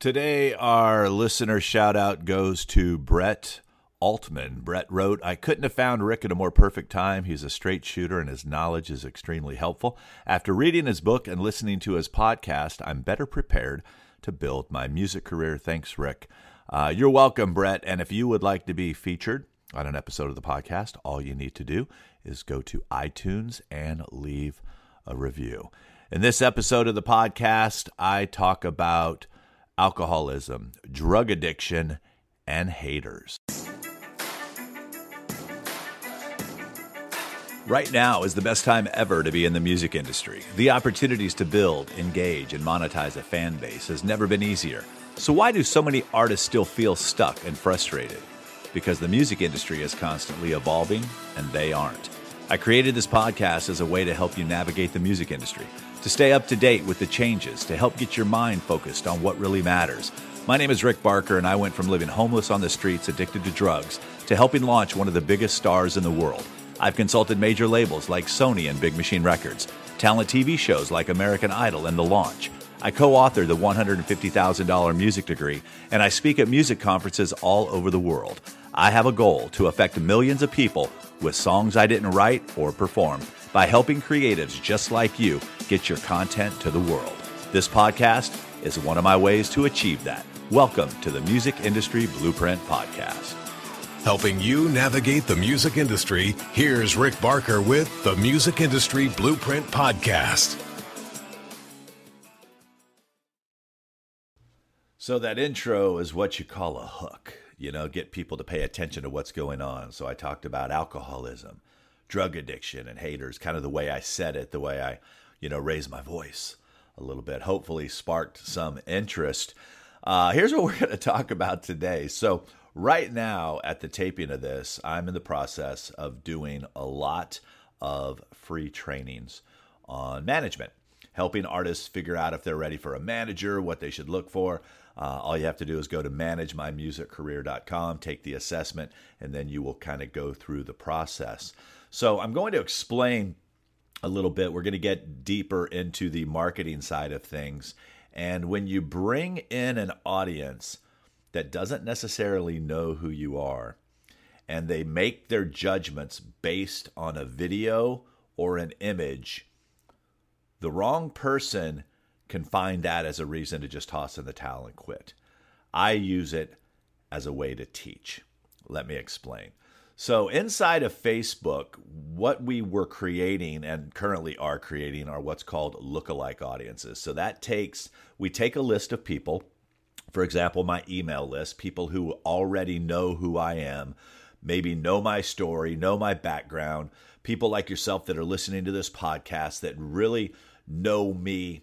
Today, our listener shout out goes to Brett Altman. Brett wrote, I couldn't have found Rick at a more perfect time. He's a straight shooter and his knowledge is extremely helpful. After reading his book and listening to his podcast, I'm better prepared to build my music career. Thanks, Rick. Uh, you're welcome, Brett. And if you would like to be featured on an episode of the podcast, all you need to do is go to iTunes and leave a review. In this episode of the podcast, I talk about alcoholism, drug addiction, and haters. Right now is the best time ever to be in the music industry. The opportunities to build, engage, and monetize a fan base has never been easier. So, why do so many artists still feel stuck and frustrated? Because the music industry is constantly evolving and they aren't. I created this podcast as a way to help you navigate the music industry to stay up to date with the changes, to help get your mind focused on what really matters. My name is Rick Barker, and I went from living homeless on the streets, addicted to drugs, to helping launch one of the biggest stars in the world. I've consulted major labels like Sony and Big Machine Records, talent TV shows like American Idol and The Launch. I co authored the $150,000 music degree, and I speak at music conferences all over the world. I have a goal to affect millions of people with songs I didn't write or perform by helping creatives just like you get your content to the world. This podcast is one of my ways to achieve that. Welcome to the Music Industry Blueprint Podcast. Helping you navigate the music industry, here's Rick Barker with the Music Industry Blueprint Podcast. So, that intro is what you call a hook, you know, get people to pay attention to what's going on. So, I talked about alcoholism, drug addiction and haters, kind of the way I said it, the way I, you know, raised my voice a little bit, hopefully sparked some interest. Uh, here's what we're going to talk about today. So, right now, at the taping of this, I'm in the process of doing a lot of free trainings on management, helping artists figure out if they're ready for a manager, what they should look for. Uh, all you have to do is go to managemymusiccareer.com, take the assessment, and then you will kind of go through the process. So I'm going to explain a little bit. We're going to get deeper into the marketing side of things. And when you bring in an audience that doesn't necessarily know who you are, and they make their judgments based on a video or an image, the wrong person can find that as a reason to just toss in the towel and quit. I use it as a way to teach. Let me explain. So, inside of Facebook, what we were creating and currently are creating are what's called lookalike audiences. So, that takes, we take a list of people, for example, my email list, people who already know who I am, maybe know my story, know my background, people like yourself that are listening to this podcast that really know me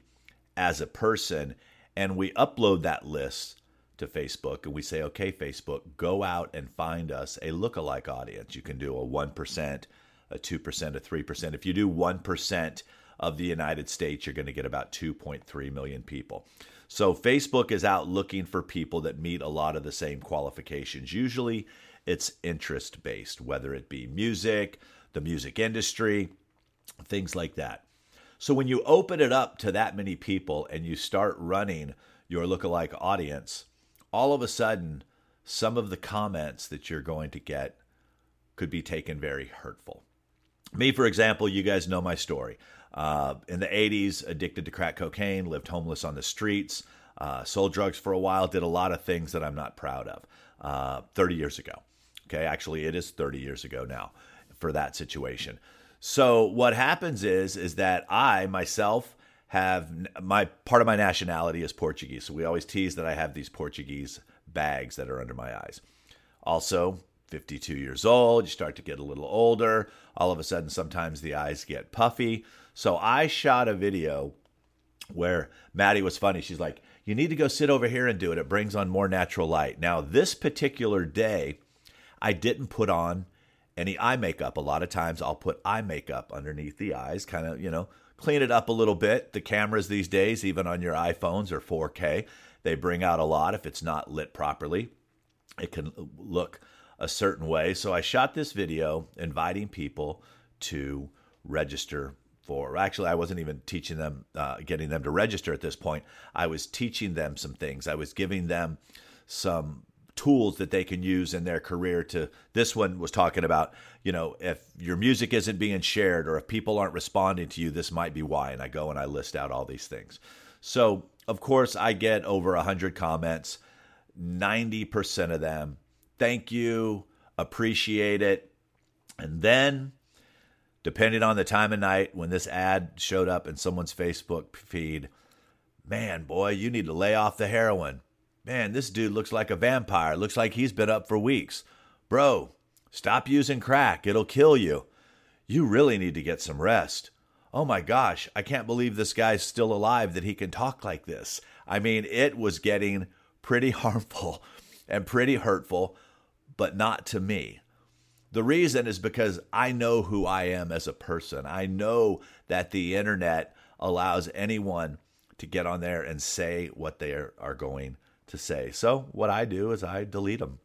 as a person, and we upload that list to Facebook and we say, okay, Facebook, go out and find us a lookalike audience. You can do a 1%, a 2%, a 3%. If you do 1% of the United States, you're going to get about 2.3 million people. So Facebook is out looking for people that meet a lot of the same qualifications. Usually it's interest based, whether it be music, the music industry, things like that. So when you open it up to that many people and you start running your lookalike audience, all of a sudden, some of the comments that you're going to get could be taken very hurtful. Me, for example, you guys know my story. Uh, in the 80s, addicted to crack cocaine, lived homeless on the streets, uh, sold drugs for a while, did a lot of things that I'm not proud of uh, 30 years ago. Okay, actually, it is 30 years ago now for that situation. So what happens is is that I myself have my part of my nationality is Portuguese. So we always tease that I have these Portuguese bags that are under my eyes. Also, 52 years old, you start to get a little older. All of a sudden, sometimes the eyes get puffy. So I shot a video where Maddie was funny. She's like, You need to go sit over here and do it. It brings on more natural light. Now, this particular day, I didn't put on any eye makeup. A lot of times I'll put eye makeup underneath the eyes, kind of, you know, clean it up a little bit. The cameras these days, even on your iPhones, are 4K. They bring out a lot if it's not lit properly. It can look a certain way. So I shot this video inviting people to register for. Actually, I wasn't even teaching them, uh, getting them to register at this point. I was teaching them some things. I was giving them some tools that they can use in their career to this one was talking about you know if your music isn't being shared or if people aren't responding to you this might be why and i go and i list out all these things. So of course i get over 100 comments 90% of them thank you appreciate it. And then depending on the time of night when this ad showed up in someone's facebook feed man boy you need to lay off the heroin Man, this dude looks like a vampire. Looks like he's been up for weeks. Bro, stop using crack. It'll kill you. You really need to get some rest. Oh my gosh, I can't believe this guy's still alive that he can talk like this. I mean, it was getting pretty harmful and pretty hurtful, but not to me. The reason is because I know who I am as a person. I know that the internet allows anyone to get on there and say what they are, going to say. So what I do is I delete them.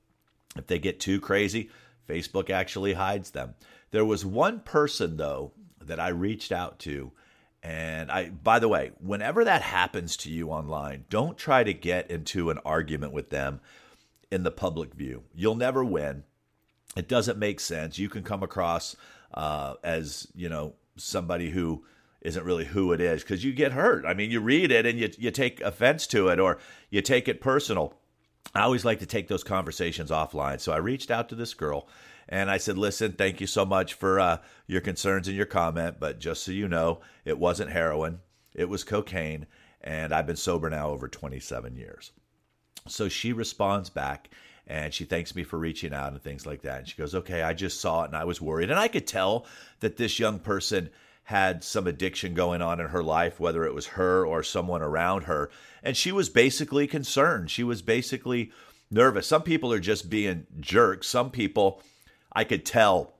If they get too crazy, Facebook actually hides them. There was one person though that I reached out to and I by the way, whenever that happens to you online, don't try to get into an argument with them in the public view. You'll never win. It doesn't make sense. You can come across uh, as, you know, somebody who isn't really who it is because you get hurt. I mean, you read it and you, you take offense to it or you take it personal. I always like to take those conversations offline. So I reached out to this girl and I said, Listen, thank you so much for uh, your concerns and your comment. But just so you know, it wasn't heroin, it was cocaine. And I've been sober now over 27 years. So she responds back and she thanks me for reaching out and things like that. And she goes, Okay, I just saw it and I was worried. And I could tell that this young person had some addiction going on in her life, whether it was her or someone around her. And she was basically concerned. She was basically nervous. Some people are just being jerks. Some people, I could tell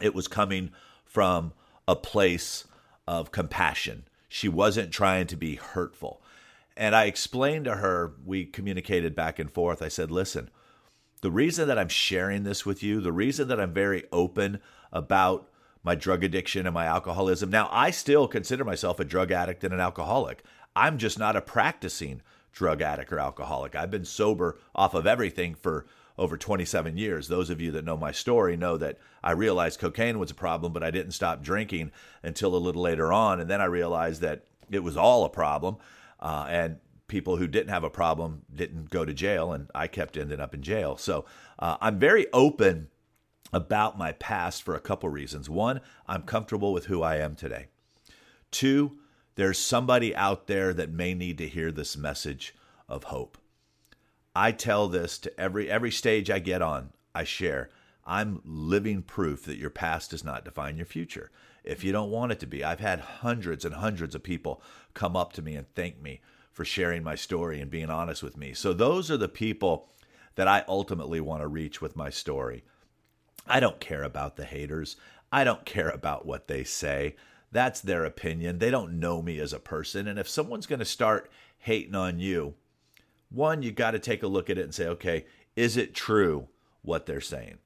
it was coming from a place of compassion. She wasn't trying to be hurtful. And I explained to her, we communicated back and forth. I said, listen, the reason that I'm sharing this with you, the reason that I'm very open about my drug addiction and my alcoholism. Now, I still consider myself a drug addict and an alcoholic. I'm just not a practicing drug addict or alcoholic. I've been sober off of everything for over 27 years. Those of you that know my story know that I realized cocaine was a problem, but I didn't stop drinking until a little later on. And then I realized that it was all a problem. Uh, and people who didn't have a problem didn't go to jail, and I kept ending up in jail. So uh, I'm very open about my past for a couple reasons. One, I'm comfortable with who I am today. Two, there's somebody out there that may need to hear this message of hope. I tell this to every every stage I get on, I share. I'm living proof that your past does not define your future. If you don't want it to be, I've had hundreds and hundreds of people come up to me and thank me for sharing my story and being honest with me. So those are the people that I ultimately want to reach with my story. I don't care about the haters. I don't care about what they say. That's their opinion. They don't know me as a person. And if someone's going to start hating on you, one, you got to take a look at it and say, okay, is it true what they're saying?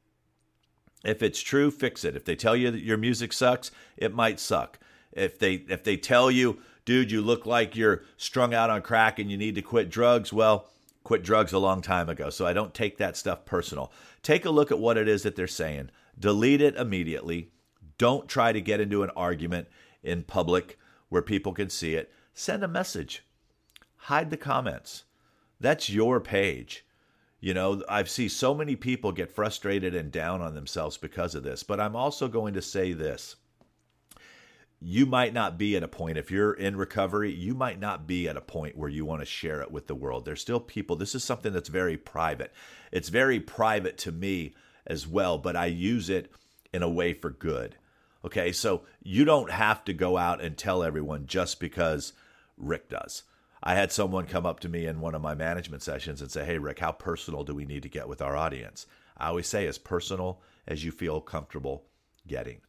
If it's true, fix it. If they tell you that your music sucks, it might suck. If they if they tell you, dude, you look like you're strung out on crack and you need to quit drugs, well, quit drugs a long time ago. So I don't take that stuff personal. Take a look at what it is that they're saying. Delete it immediately. Don't try to get into an argument in public where people can see it. Send a message. Hide the comments. That's your page. You know, I've seen so many people get frustrated and down on themselves because of this, but I'm also going to say this you might not be at a point if you're in recovery you might not be at a point where you want to share it with the world. There's still people this is something that's very private. It's very private to me as well but i use it in a way for good okay? So you don't have to go out and tell everyone just because rick does. I had someone come up to me in one of my management sessions and say hey rick how personal do we need to get with our audience? I always say as personal as you feel comfortable getting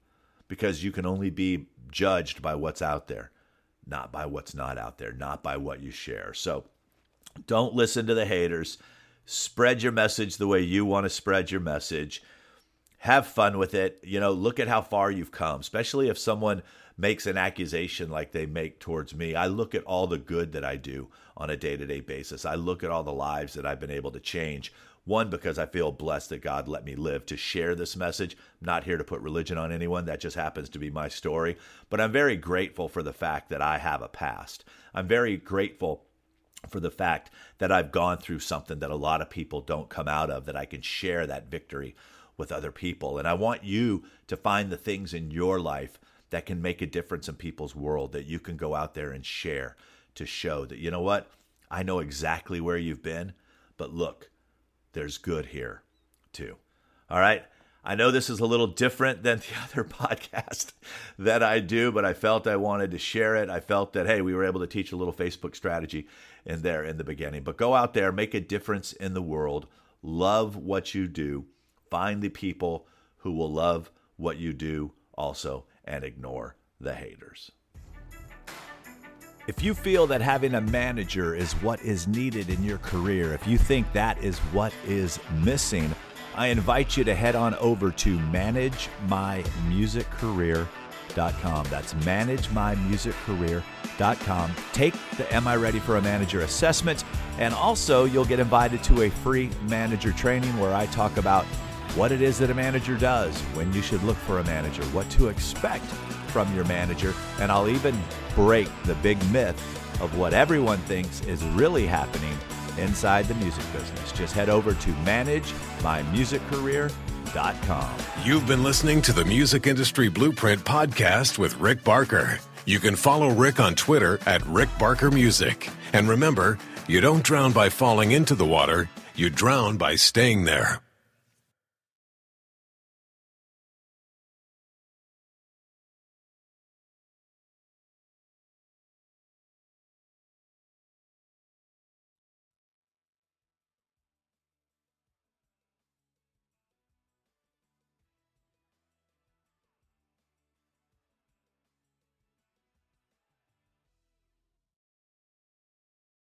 because you can only be judged by what's out there, not by what's not out there, not by what you share. So don't listen to the haters. Spread your message the way you want to spread your message. Have fun with it. You know, look at how far you've come, especially if someone makes an accusation like they make towards me. I look at all the good that I do on a day to day basis. I look at all the lives that I've been able to change. One, because I feel blessed that God let me live to share this message. I'm not here to put religion on anyone. That just happens to be my story. But I'm very grateful for the fact that I have a past. I'm very grateful for the fact that I've gone through something that a lot of people don't come out of, that I can share that victory with other people. And I want you to find the things in your life that can make a difference in people's world that you can go out there and share to show that, you know what? I know exactly where you've been, but look, there's good here too. All right. I know this is a little different than the other podcast that I do, but I felt I wanted to share it. I felt that, hey, we were able to teach a little Facebook strategy in there in the beginning. But go out there, make a difference in the world, love what you do, find the people who will love what you do also, and ignore the haters. If you feel that having a manager is what is needed in your career, if you think that is what is missing, I invite you to head on over to managemymusiccareer.com. That's managemymusiccareer.com. Take the Am I Ready for a Manager assessment, and also you'll get invited to a free manager training where I talk about what it is that a manager does, when you should look for a manager, what to expect from your manager, and I'll even break the big myth of what everyone thinks is really happening inside the music business. Just head over to managemymusiccareer.com. You've been listening to the Music Industry Blueprint podcast with Rick Barker. You can follow Rick on Twitter at Rick Barker Music. And remember, you don't drown by falling into the water, you drown by staying there.